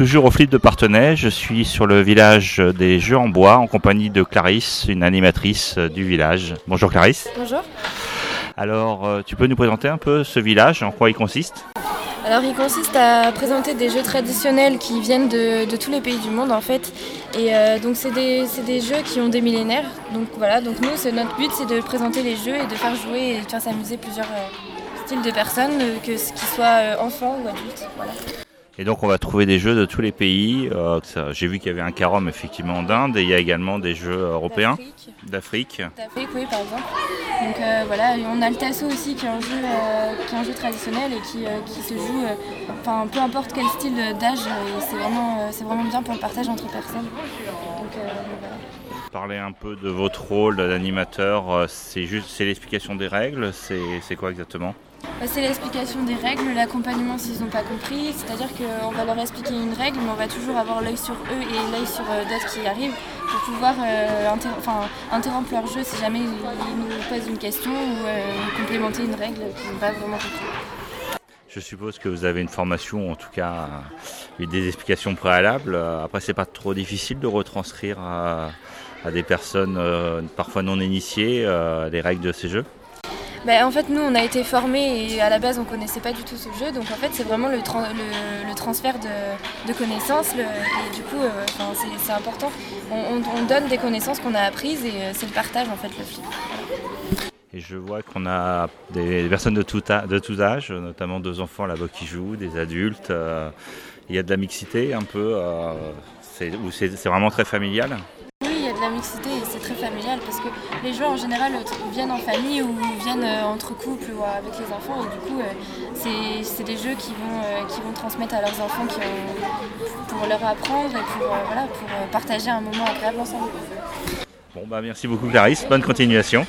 toujours au flip de Partenay. Je suis sur le village des Jeux en bois en compagnie de Clarisse, une animatrice du village. Bonjour Clarisse. Bonjour. Alors, euh, tu peux nous présenter un peu ce village, en quoi il consiste? Alors, il consiste à présenter des jeux traditionnels qui viennent de, tous les pays du monde en fait. Et euh, donc, c'est des, des, jeux qui ont des millénaires. Donc voilà, donc nous, c'est notre but, c'est de présenter les jeux et de faire jouer et de faire s'amuser plusieurs euh, styles de personnes, que ce qu'ils soient enfants ou adultes. Voilà. Et donc on va trouver des jeux de tous les pays. Euh, j'ai vu qu'il y avait un carom effectivement d'Inde et il y a également des jeux européens d'Afrique. D'Afrique, oui par exemple. Donc euh, voilà, on a le tasso aussi qui est un jeu, euh, qui est un jeu traditionnel et qui, qui se joue, enfin peu importe quel style d'âge, c'est vraiment, c'est vraiment bien pour le partage entre personnes. Donc, Parler un peu de votre rôle d'animateur, c'est juste c'est l'explication des règles, c'est quoi exactement? C'est l'explication des règles, l'accompagnement s'ils n'ont pas compris, c'est-à-dire qu'on va leur expliquer une règle, mais on va toujours avoir l'œil sur eux et l'œil sur euh, d'autres qui arrivent pour pouvoir euh, interrompre leur jeu si jamais ils, nous posent une question ou euh, complémenter une règle qu'ils n'ont pas vraiment compris. Je suppose que vous avez une formation, en tout cas des explications préalables. Après, c'est pas trop difficile de retranscrire à, des personnes parfois non initiées les règles de ces jeux bah, en fait, nous, on a été formés et à la base, on ne connaissait pas du tout ce jeu. Donc, en fait, c'est vraiment le, le, transfert de, connaissances. et du coup, euh, c'est important. On, donne des connaissances qu'on a apprises et euh, c'est le partage, en fait, le flip. Et je vois qu'on a des personnes de tout, de âges, notamment deux enfants là-bas qui jouent, des adultes. Euh, il y a de la mixité un peu, c'est vraiment très familial la mixité et c'est très familial parce que les jeux en général viennent en famille ou viennent euh, entre couples ou avec les enfants et du coup euh, c'est des jeux qui vont, euh, qui vont transmettre à leurs enfants qui pour leur apprendre et pour, voilà, pour partager un moment agréable ensemble. Bon bah merci beaucoup Clarisse, bonne continuation.